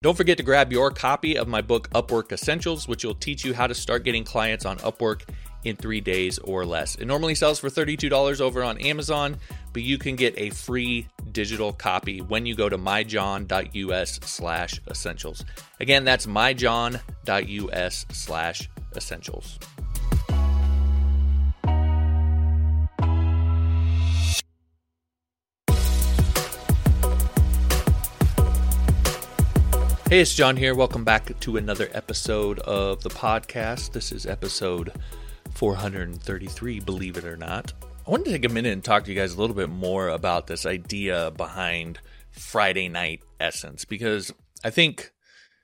Don't forget to grab your copy of my book, Upwork Essentials, which will teach you how to start getting clients on Upwork in three days or less. It normally sells for $32 over on Amazon, but you can get a free digital copy when you go to myjohn.us slash essentials. Again, that's myjohn.us slash essentials. Hey, it's John here. Welcome back to another episode of the podcast. This is episode 433, believe it or not. I wanted to take a minute and talk to you guys a little bit more about this idea behind Friday night essence because I think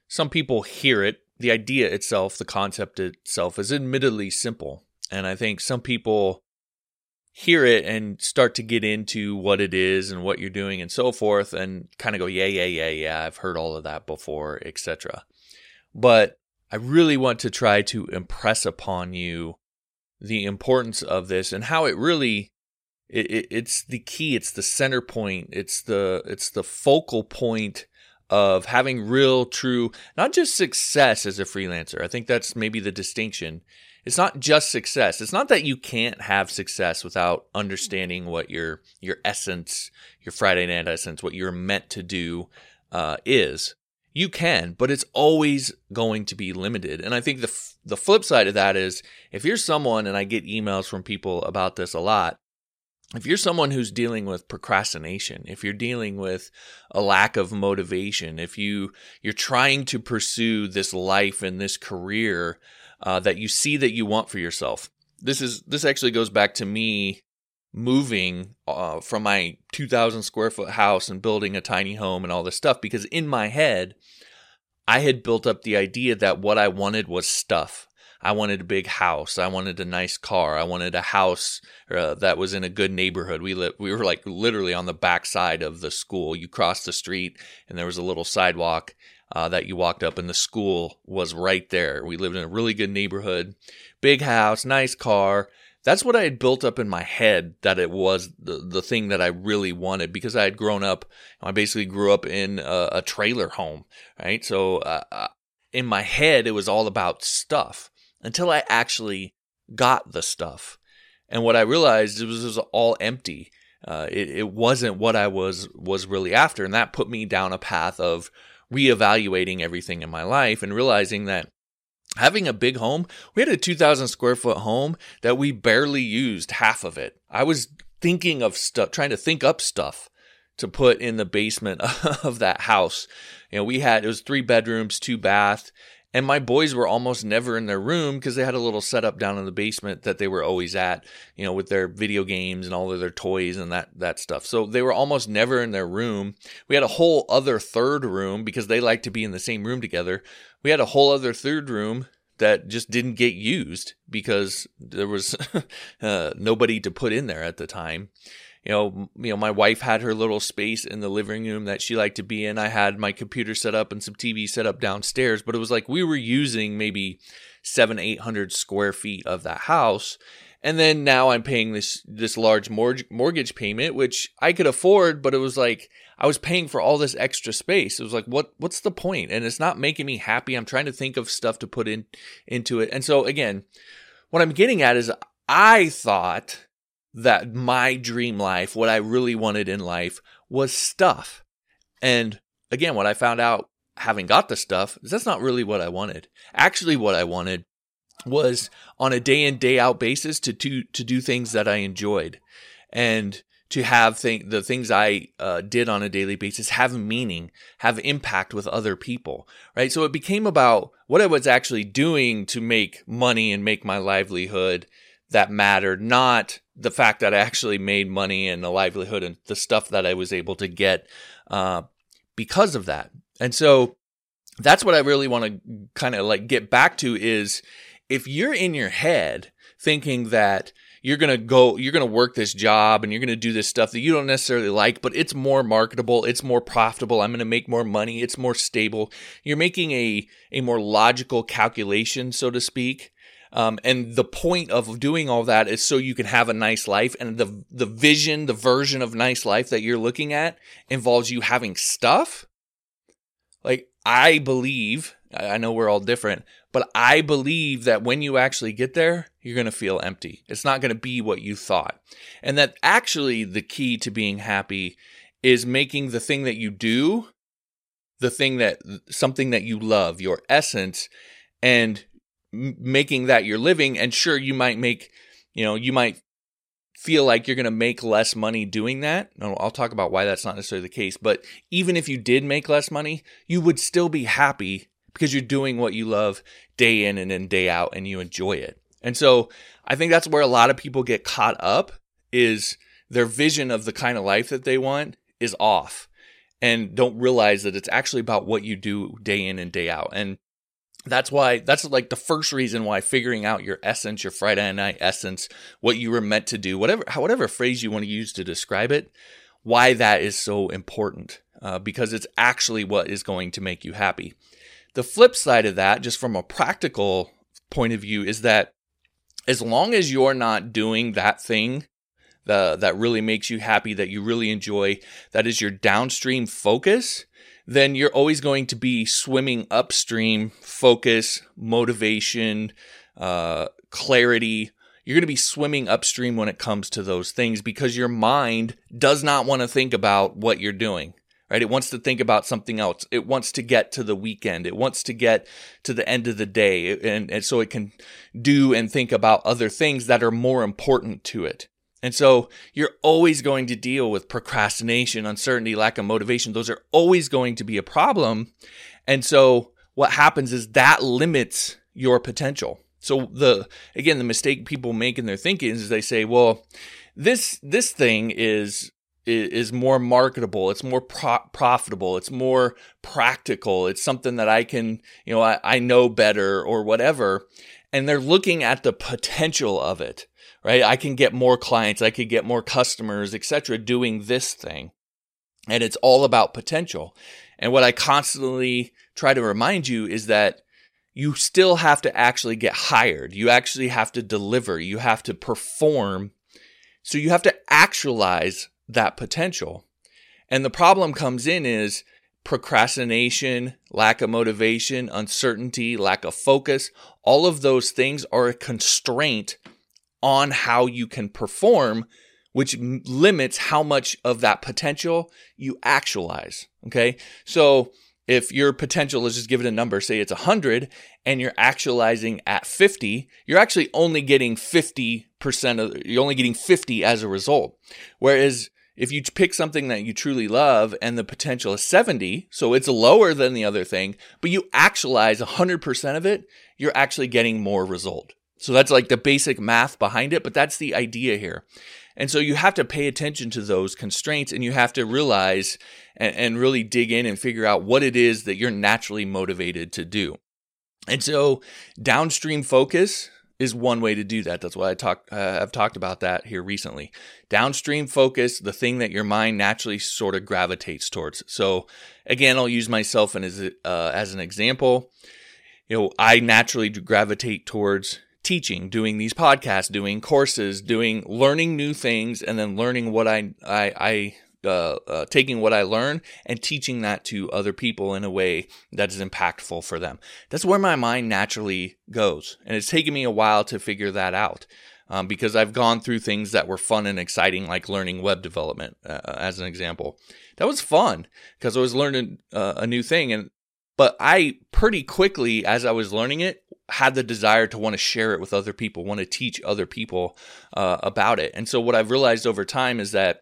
some people hear it. The idea itself, the concept itself, is admittedly simple. And I think some people hear it and start to get into what it is and what you're doing and so forth and kind of go yeah yeah yeah yeah I've heard all of that before etc but I really want to try to impress upon you the importance of this and how it really it, it, it's the key it's the center point it's the it's the focal point of having real true not just success as a freelancer i think that's maybe the distinction it's not just success. It's not that you can't have success without understanding what your your essence, your Friday night essence, what you're meant to do uh, is. You can, but it's always going to be limited. And I think the f- the flip side of that is if you're someone, and I get emails from people about this a lot. If you're someone who's dealing with procrastination, if you're dealing with a lack of motivation, if you you're trying to pursue this life and this career uh, that you see that you want for yourself. This is this actually goes back to me moving uh, from my 2,000 square foot house and building a tiny home and all this stuff because in my head, I had built up the idea that what I wanted was stuff. I wanted a big house. I wanted a nice car. I wanted a house uh, that was in a good neighborhood. We li- we were like literally on the back side of the school. You crossed the street and there was a little sidewalk uh, that you walked up, and the school was right there. We lived in a really good neighborhood, big house, nice car. That's what I had built up in my head that it was the, the thing that I really wanted because I had grown up. I basically grew up in a, a trailer home, right? So uh, uh in my head, it was all about stuff until I actually got the stuff. And what I realized it was, it was all empty. Uh, it, it wasn't what I was was really after, and that put me down a path of reevaluating everything in my life and realizing that having a big home, we had a 2,000 square foot home that we barely used half of it. I was thinking of stuff, trying to think up stuff to put in the basement of that house. You know, we had, it was three bedrooms, two bath, and my boys were almost never in their room because they had a little setup down in the basement that they were always at, you know, with their video games and all of their toys and that that stuff. So they were almost never in their room. We had a whole other third room because they like to be in the same room together. We had a whole other third room that just didn't get used because there was uh, nobody to put in there at the time you know, you know, my wife had her little space in the living room that she liked to be in. I had my computer set up and some TV set up downstairs, but it was like we were using maybe seven, eight hundred square feet of that house. And then now I'm paying this this large mortgage mortgage payment, which I could afford, but it was like I was paying for all this extra space. It was like, what what's the point? And it's not making me happy. I'm trying to think of stuff to put in into it. And so again, what I'm getting at is I thought that my dream life, what I really wanted in life, was stuff. And again, what I found out having got the stuff is that's not really what I wanted. Actually, what I wanted was on a day in day out basis to do to do things that I enjoyed, and to have think the things I uh, did on a daily basis have meaning, have impact with other people, right? So it became about what I was actually doing to make money and make my livelihood that mattered, not the fact that I actually made money and a livelihood and the stuff that I was able to get uh, because of that. And so that's what I really want to kind of like get back to is if you're in your head thinking that you're going to go you're going to work this job and you're going to do this stuff that you don't necessarily like but it's more marketable it's more profitable i'm going to make more money it's more stable you're making a a more logical calculation so to speak um, and the point of doing all that is so you can have a nice life. And the the vision, the version of nice life that you're looking at involves you having stuff. Like I believe, I know we're all different, but I believe that when you actually get there, you're going to feel empty. It's not going to be what you thought. And that actually the key to being happy is making the thing that you do the thing that something that you love, your essence, and making that your living. And sure, you might make, you know, you might feel like you're going to make less money doing that. I'll talk about why that's not necessarily the case. But even if you did make less money, you would still be happy because you're doing what you love day in and then day out and you enjoy it. And so I think that's where a lot of people get caught up is their vision of the kind of life that they want is off and don't realize that it's actually about what you do day in and day out. And that's why that's like the first reason why figuring out your essence, your Friday night essence, what you were meant to do, whatever whatever phrase you want to use to describe it, why that is so important. Uh, because it's actually what is going to make you happy. The flip side of that, just from a practical point of view, is that as long as you're not doing that thing the, that really makes you happy, that you really enjoy, that is your downstream focus, then you're always going to be swimming upstream focus, motivation, uh, clarity. You're going to be swimming upstream when it comes to those things because your mind does not want to think about what you're doing. Right? It wants to think about something else. It wants to get to the weekend. It wants to get to the end of the day. And, and so it can do and think about other things that are more important to it. And so you're always going to deal with procrastination, uncertainty, lack of motivation. Those are always going to be a problem. And so what happens is that limits your potential. So the again the mistake people make in their thinking is they say, well, this this thing is is more marketable it's more pro- profitable it's more practical it's something that i can you know I, I know better or whatever and they're looking at the potential of it right? I can get more clients, I could get more customers, etc. doing this thing. And it's all about potential. And what I constantly try to remind you is that you still have to actually get hired. You actually have to deliver. You have to perform. So you have to actualize that potential. And the problem comes in is procrastination, lack of motivation, uncertainty, lack of focus. All of those things are a constraint on how you can perform, which limits how much of that potential you actualize. Okay. So if your potential is just give it a number, say it's 100 and you're actualizing at 50, you're actually only getting 50% of, you're only getting 50 as a result. Whereas if you pick something that you truly love and the potential is 70, so it's lower than the other thing, but you actualize 100% of it, you're actually getting more result. So that's like the basic math behind it, but that's the idea here. And so you have to pay attention to those constraints and you have to realize and, and, really dig in and figure out what it is that you're naturally motivated to do. And so downstream focus is one way to do that. That's why I talk, uh, I've talked about that here recently. Downstream focus, the thing that your mind naturally sort of gravitates towards. So again, I'll use myself as, uh, as an example. You know, I naturally gravitate towards teaching, doing these podcasts, doing courses, doing learning new things, and then learning what I I, I uh, uh, taking what I learn and teaching that to other people in a way that is impactful for them. That's where my mind naturally goes, and it's taken me a while to figure that out. Um, because I've gone through things that were fun and exciting, like learning web development, uh, as an example. That was fun because I was learning uh, a new thing, and but I pretty quickly, as I was learning it, had the desire to want to share it with other people, want to teach other people uh, about it. And so, what I've realized over time is that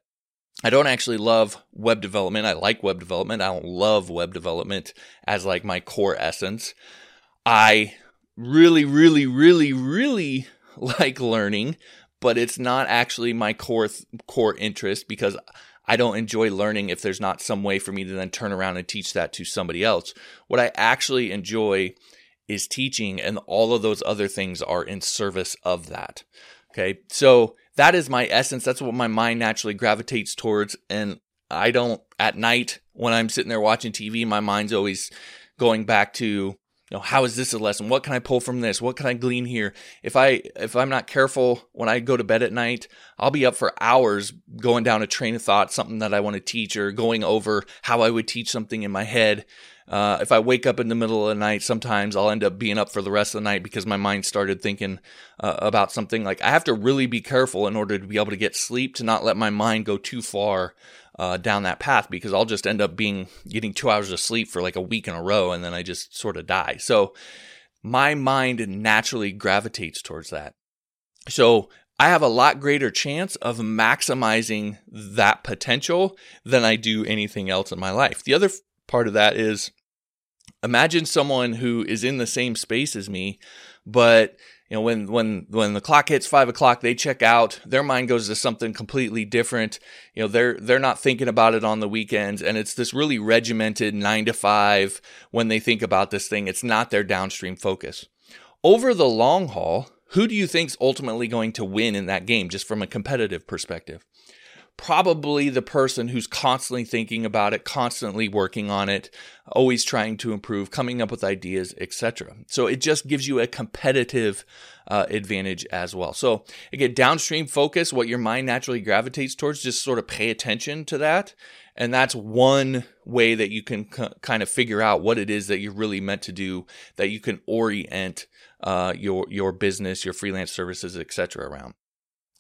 I don't actually love web development. I like web development. I don't love web development as like my core essence. I really, really, really, really like learning, but it's not actually my core th- core interest because I don't enjoy learning if there's not some way for me to then turn around and teach that to somebody else. What I actually enjoy is teaching, and all of those other things are in service of that. Okay. So that is my essence. That's what my mind naturally gravitates towards. And I don't, at night, when I'm sitting there watching TV, my mind's always going back to, you know, how is this a lesson? What can I pull from this? What can I glean here? If I if I'm not careful when I go to bed at night, I'll be up for hours going down a train of thought, something that I want to teach, or going over how I would teach something in my head. Uh, if I wake up in the middle of the night, sometimes I'll end up being up for the rest of the night because my mind started thinking uh, about something. Like I have to really be careful in order to be able to get sleep to not let my mind go too far uh, down that path because I'll just end up being getting two hours of sleep for like a week in a row and then I just sort of die. So my mind naturally gravitates towards that. So I have a lot greater chance of maximizing that potential than I do anything else in my life. The other part of that is imagine someone who is in the same space as me, but you know when when when the clock hits five o'clock they check out their mind goes to something completely different. You know they're they're not thinking about it on the weekends and it's this really regimented nine to five when they think about this thing. It's not their downstream focus. Over the long haul who do you think's ultimately going to win in that game, just from a competitive perspective? Probably the person who's constantly thinking about it, constantly working on it, always trying to improve, coming up with ideas, etc. So it just gives you a competitive uh, advantage as well. So again, downstream focus, what your mind naturally gravitates towards, just sort of pay attention to that. And that's one way that you can c- kind of figure out what it is that you're really meant to do, that you can orient uh, your your business, your freelance services, etc. around.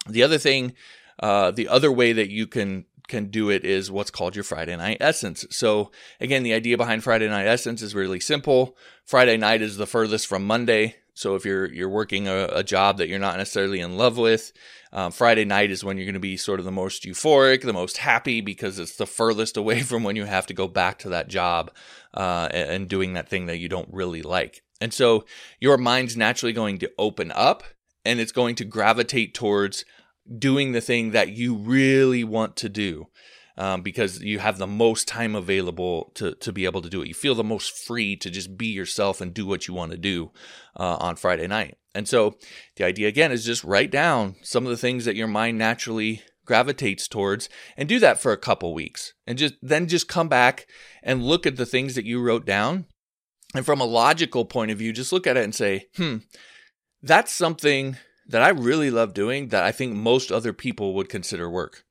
The other thing, uh, the other way that you can can do it is what's called your Friday night essence. So again, the idea behind Friday night essence is really simple. Friday night is the furthest from Monday. So if you're you're working a, a job that you're not necessarily in love with, um, Friday night is when you're going to be sort of the most euphoric, the most happy because it's the furthest away from when you have to go back to that job uh, and, and doing that thing that you don't really like. And so your mind's naturally going to open up and it's going to gravitate towards doing the thing that you really want to do. Um, because you have the most time available to, to be able to do it. You feel the most free to just be yourself and do what you want to do uh, on Friday night. And so the idea again is just write down some of the things that your mind naturally gravitates towards and do that for a couple weeks and just then just come back and look at the things that you wrote down and from a logical point of view, just look at it and say, hmm, that's something that I really love doing that I think most other people would consider work.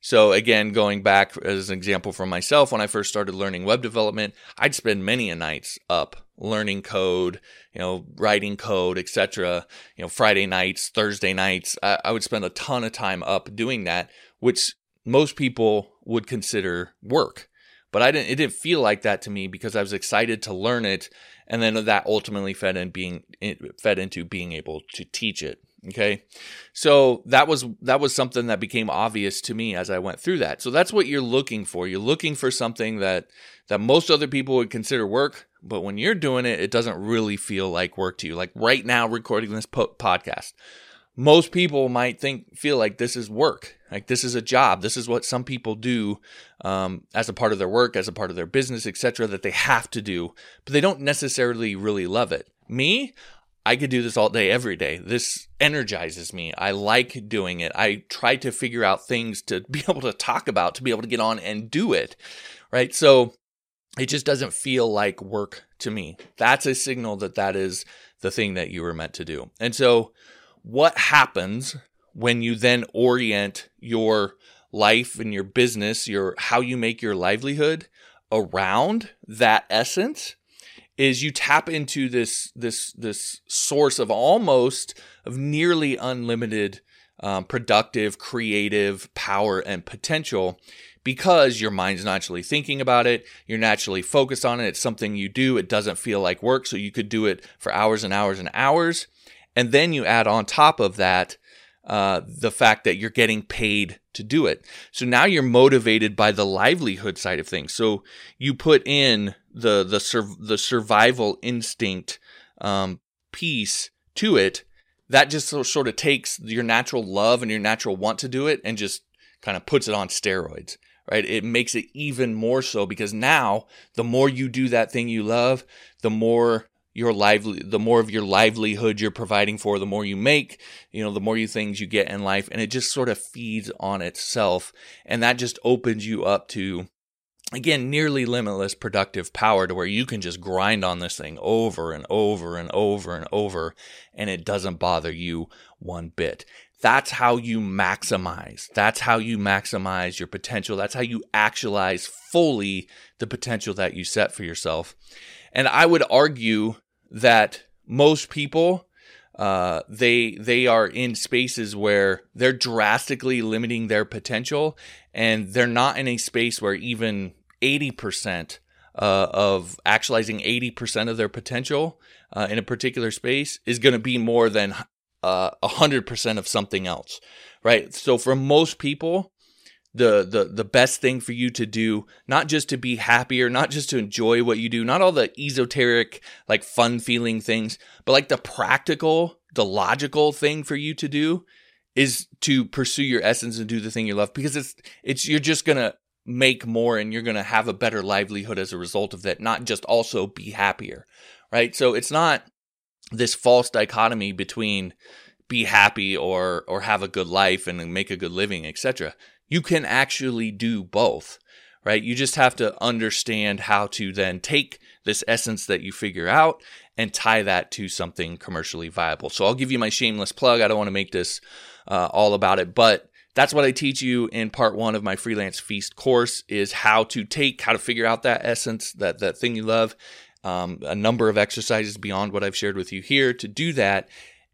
So again, going back as an example for myself, when I first started learning web development, I'd spend many a nights up learning code, you know, writing code, etc. You know, Friday nights, Thursday nights, I, I would spend a ton of time up doing that, which most people would consider work but I didn't. It didn't feel like that to me because I was excited to learn it, and then that ultimately fed in being fed into being able to teach it. Okay, so that was that was something that became obvious to me as I went through that. So that's what you're looking for. You're looking for something that that most other people would consider work, but when you're doing it, it doesn't really feel like work to you. Like right now, recording this po- podcast most people might think feel like this is work like this is a job this is what some people do um, as a part of their work as a part of their business etc that they have to do but they don't necessarily really love it me i could do this all day every day. This energizes me. I like doing it. I try to figure out things to be able to talk about to be able to get on and do it right? So it just doesn't feel like work to me. That's a signal that that is the thing that you were meant to do. And so what happens when you then orient your life and your business, your how you make your livelihood around that essence is you tap into this this this source of almost of nearly unlimited um, productive creative power and potential because your mind's naturally thinking about it you're naturally focused on it it's something you do it doesn't feel like work so you could do it for hours and hours and hours and then you add on top of that uh, the fact that you're getting paid to do it. So now you're motivated by the livelihood side of things. So you put in the the sur- the survival instinct um, piece to it. That just sort of takes your natural love and your natural want to do it and just kind of puts it on steroids right? It makes it even more so because now the more you do that thing you love, the more your lively the more of your livelihood you're providing for the more you make you know the more you things you get in life and it just sort of feeds on itself and that just opens you up to again nearly limitless productive power to where you can just grind on this thing over and over and over and over and it doesn't bother you one bit that's how you maximize. That's how you maximize your potential. That's how you actualize fully the potential that you set for yourself. And I would argue that most people uh, they they are in spaces where they're drastically limiting their potential, and they're not in a space where even eighty percent uh, of actualizing eighty percent of their potential uh, in a particular space is going to be more than uh, a hundred percent of something else, right? So for most people, the the the best thing for you to do not just to be happier not just to enjoy what you do not all the esoteric like fun feeling things but like the practical the logical thing for you to do is to pursue your essence and do the thing you love because it's it's you're just to make more and you're going to have a better livelihood as a result of that not just also be happier right so it's not this false dichotomy between be happy or or have a good life and make a good living etc you can actually do both, right? You just have to understand how to then take this essence that you figure out and tie that to something commercially viable. So I'll give you my shameless plug. I don't want to make this uh, all about it, but that's what I teach you in part one of my freelance feast course is how to take, how to figure out that essence, that, that thing you love, um, a number of exercises beyond what I've shared with you here to do that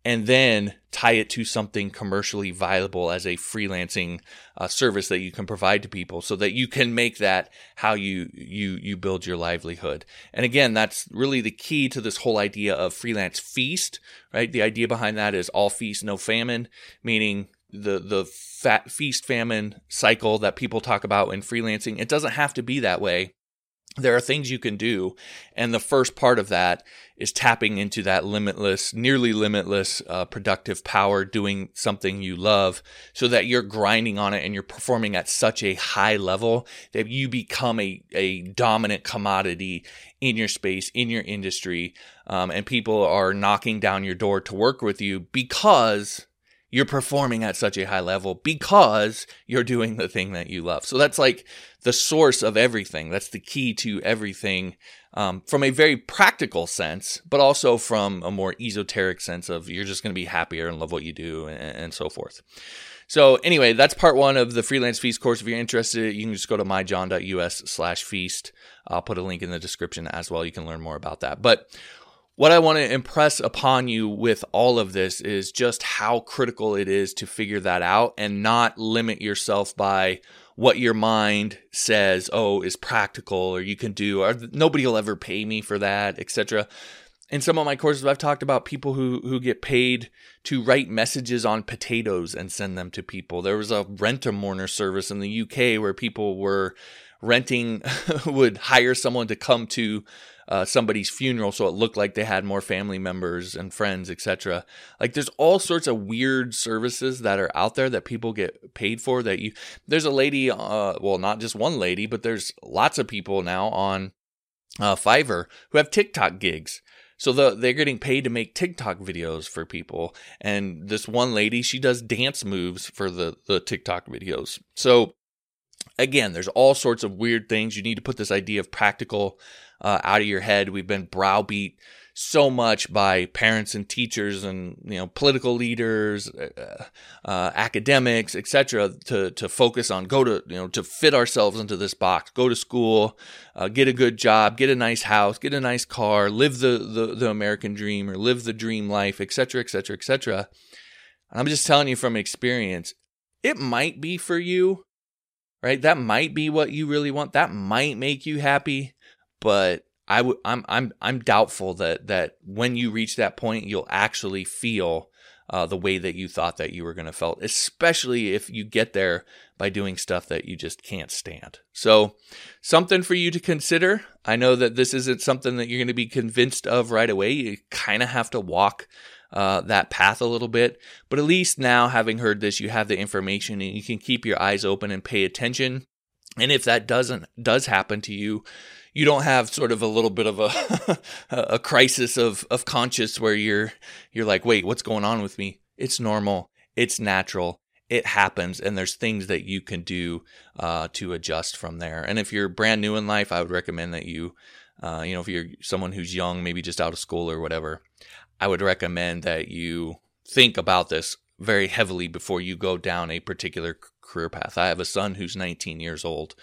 and then tie it to something commercially viable as a freelancing uh, service that you can provide to people so that you can make that how you you you build your livelihood. And again that's really the key to this whole idea of freelance feast right? The idea behind that is all feast no famine meaning the the fat feast famine cycle that people talk about in freelancing it doesn't have to be that way there are things you can do. And the first part of that is tapping into that limitless, nearly limitless uh, productive power, doing something you love so that you're grinding on it and you're performing at such a high level that you become a, a dominant commodity in your space, in your industry. Um, and people are knocking down your door to work with you because you're performing at such a high level because you're doing the thing that you love. So that's like the source of everything. That's the key to everything um, from a very practical sense, but also from a more esoteric sense of you're just going to be happier and love what you do and, and so forth. So anyway, that's part one of the freelance feast course. If you're interested, you can just go to myjohn.us slash feast. I'll put a link in the description as well. You can learn more about that. But what I want to impress upon you with all of this is just how critical it is to figure that out and not limit yourself by what your mind says, oh, is practical or you can do, or nobody will ever pay me for that, etc. In some of my courses, I've talked about people who, who get paid to write messages on potatoes and send them to people. There was a rent a mourner service in the UK where people were renting, would hire someone to come to uh, somebody's funeral so it looked like they had more family members and friends etc like there's all sorts of weird services that are out there that people get paid for that you there's a lady uh, well not just one lady but there's lots of people now on uh, fiverr who have tiktok gigs so the, they're getting paid to make TikTok videos for people. And this one lady, she does dance moves for the, the TikTok videos. So again, there's all sorts of weird things. You need to put this idea of practical uh, out of your head. We've been browbeat so much by parents and teachers and you know political leaders, uh, uh, academics, etc. To to focus on go to you know to fit ourselves into this box. Go to school, uh, get a good job, get a nice house, get a nice car, live the the, the American dream or live the dream life, etc. etc. etc. I'm just telling you from experience, it might be for you, right? That might be what you really want. That might make you happy but I would I'm I'm I'm doubtful that that when you reach that point you'll actually feel uh, the way that you thought that you were going to felt, especially if you get there by doing stuff that you just can't stand. So, something for you to consider. I know that this isn't something that you're going to be convinced of right away. You kind of have to walk uh, that path a little bit, but at least now, having heard this, you have the information and you can keep your eyes open and pay attention. And if that doesn't does happen to you, you don't have sort of a little bit of a a crisis of of conscience where you're you're like, wait, what's going on with me? It's normal. It's natural. It happens, and there's things that you can do uh, to adjust from there. And if you're brand new in life, I would recommend that you, uh, you know, if you're someone who's young, maybe just out of school or whatever, I would recommend that you think about this very heavily before you go down a particular career path. I have a son who's 19 years old,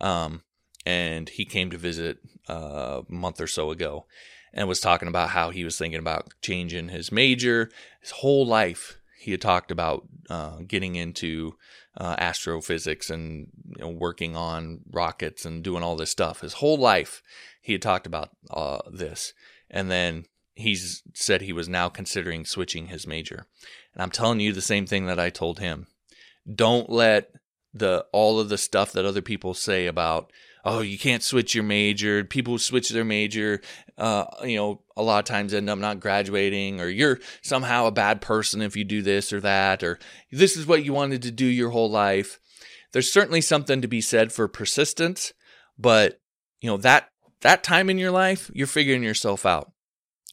um, and he came to visit uh, a month or so ago and was talking about how he was thinking about changing his major. His whole life, he had talked about uh, getting into uh, astrophysics and you know, working on rockets and doing all this stuff. His whole life, he had talked about uh, this. And then he's said he was now considering switching his major. And I'm telling you the same thing that I told him. Don't let the all of the stuff that other people say about oh you can't switch your major people who switch their major uh, you know a lot of times end up not graduating or you're somehow a bad person if you do this or that or this is what you wanted to do your whole life there's certainly something to be said for persistence but you know that that time in your life you're figuring yourself out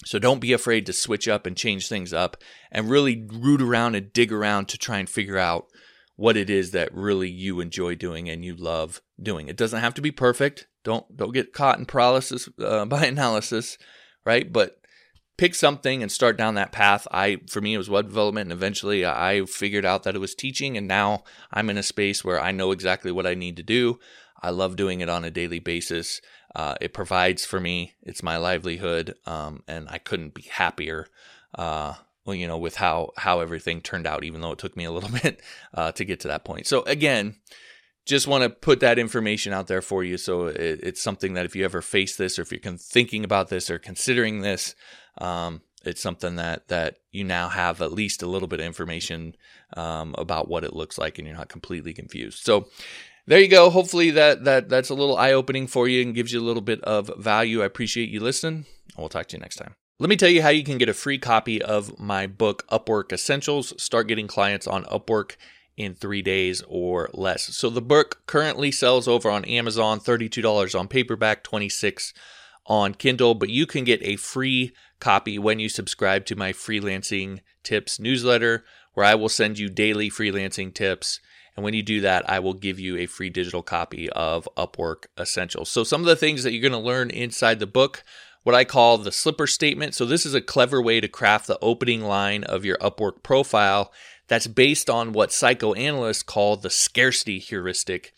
so don't be afraid to switch up and change things up and really root around and dig around to try and figure out what it is that really you enjoy doing and you love doing. It doesn't have to be perfect. Don't don't get caught in paralysis uh, by analysis, right? But pick something and start down that path. I for me it was web development and eventually I figured out that it was teaching and now I'm in a space where I know exactly what I need to do. I love doing it on a daily basis. Uh, it provides for me. It's my livelihood, um, and I couldn't be happier uh, well, you know, with how how everything turned out, even though it took me a little bit uh, to get to that point. So again, just want to put that information out there for you. So it, it's something that if you ever face this, or if you're thinking about this, or considering this, um, it's something that that you now have at least a little bit of information um, about what it looks like, and you're not completely confused. So there you go. Hopefully that that that's a little eye opening for you and gives you a little bit of value. I appreciate you listening. We'll talk to you next time. Let me tell you how you can get a free copy of my book, Upwork Essentials. Start getting clients on Upwork in three days or less. So the book currently sells over on Amazon, $32 on paperback, 26 on Kindle, but you can get a free copy when you subscribe to my freelancing tips newsletter, where I will send you daily freelancing tips. And when you do that, I will give you a free digital copy of Upwork Essentials. So, some of the things that you're going to learn inside the book what I call the slipper statement. So, this is a clever way to craft the opening line of your Upwork profile that's based on what psychoanalysts call the scarcity heuristic.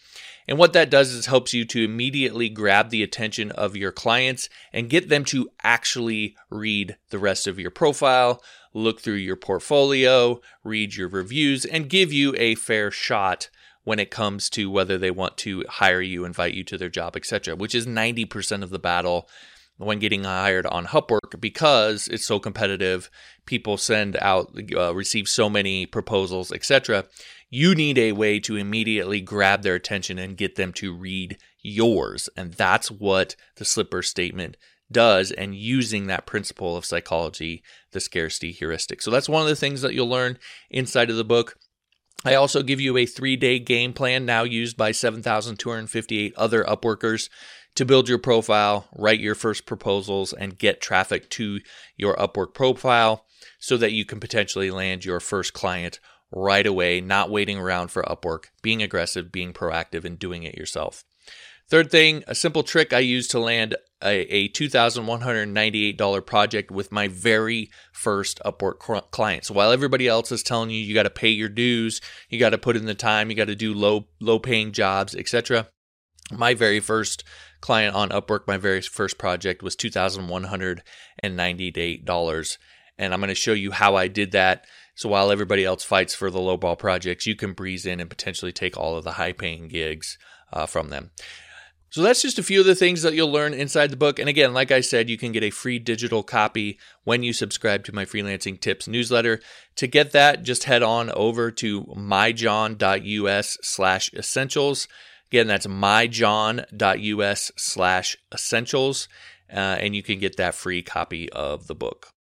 And what that does is helps you to immediately grab the attention of your clients and get them to actually read the rest of your profile, look through your portfolio, read your reviews, and give you a fair shot when it comes to whether they want to hire you, invite you to their job, etc., which is 90% of the battle when getting hired on Upwork because it's so competitive. People send out, uh, receive so many proposals, etc. You need a way to immediately grab their attention and get them to read yours. And that's what the slipper statement does. And using that principle of psychology, the scarcity heuristic. So that's one of the things that you'll learn inside of the book. I also give you a three day game plan now used by 7,258 other Upworkers to build your profile, write your first proposals, and get traffic to your Upwork profile so that you can potentially land your first client right away, not waiting around for Upwork, being aggressive, being proactive, and doing it yourself. Third thing, a simple trick I use to land a, a $2,198 project with my very first Upwork client. So while everybody else is telling you you got to pay your dues, you got to put in the time, you got to do low low paying jobs, etc. My very first client on Upwork, my very first project was $2,198. And I'm going to show you how I did that. So while everybody else fights for the lowball projects, you can breeze in and potentially take all of the high paying gigs uh, from them. So that's just a few of the things that you'll learn inside the book. And again, like I said, you can get a free digital copy when you subscribe to my freelancing tips newsletter. To get that, just head on over to myjohn.us slash essentials. Again, that's myjohn.us slash essentials, uh, and you can get that free copy of the book.